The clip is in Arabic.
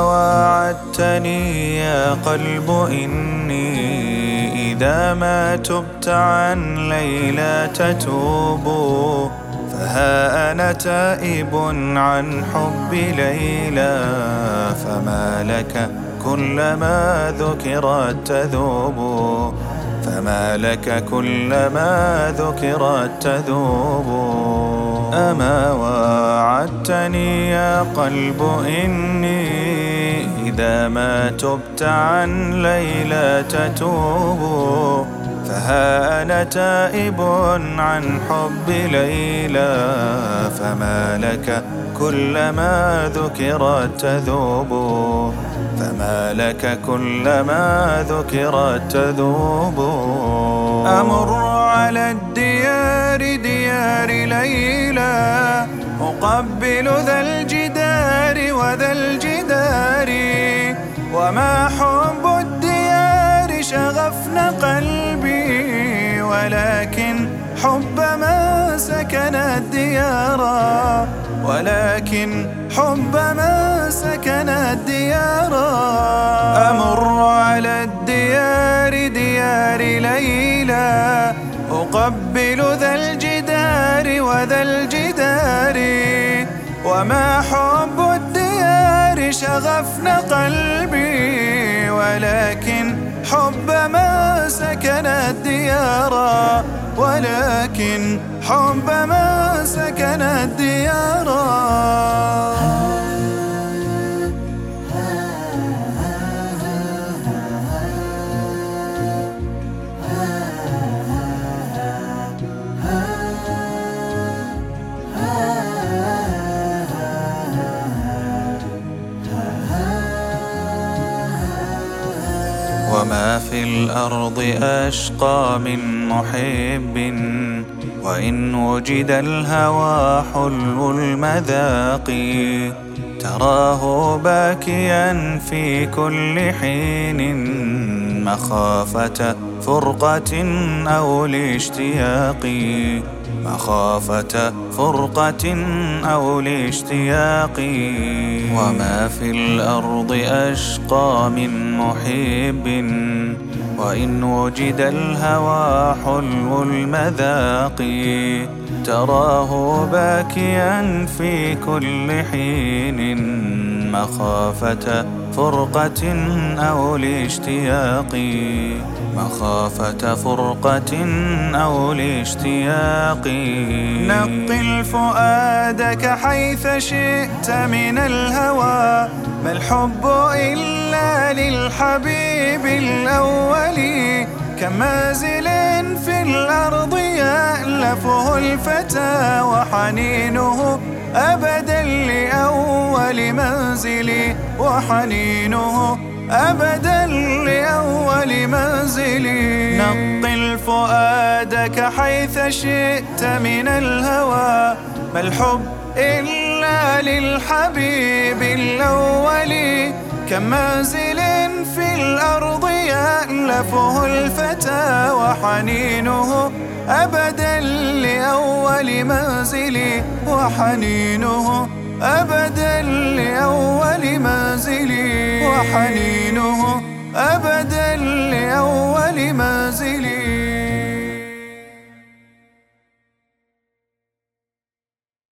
وعدتني يا قلب إني إذا ما تبت عن ليلى تتوب فها أنا تائب عن حب ليلى فما لك كلما ذكرت تذوب فما لك كلما ذكرت تذوب. أما وعدتني يا قلب إني إذا ما تبت عن ليلى تتوب. فها أنا تائب عن حب ليلى فما لك كلما ذكرت تذوب. فما لك كلما ذكرت تذوب. أمر على الديار ديار ليلى. أقبل ذا الجدار وذا الجدار وما حب الديار شغفن قلبي ولكن حب ما سكن الديار ولكن حب ما سكن الديار. أمر على الديار ديار ليلى أقبل ذا الجدار وما حب الديار شغفن قلبي ولكن حب ما سكن الديار ولكن حب ما سكن الديار. وما في الأرض أشقى من محب وإن وجد الهوى حلو المذاق. تراه باكيا في كل حين مخافة فرقة أو الاشتياق. مخافة فرقة أو الاشتياق وما في الأرض أشقى من محب وإن وجد الهوى حلو المذاق تراه باكيا في كل حين مخافة فرقة أو الاشتياق مخافة فرقة أو الاشتياق نقل فؤادك حيث شئت من الهوى. ما الحب إلا للحبيب الأول. كمازل في الأرض يألفه الفتى وحنينه أبدا لأول منزلي وحنينه أبدا لأول منزلي نقل فؤادك حيث شئت من الهوى. ما الحب إلا للحبيب الأول. كمنزل في الأرض يألفه الفتى وحنينه أبدا لأول منزلي وحنينه. أبدا لأول منزلي وحنينه. أبدا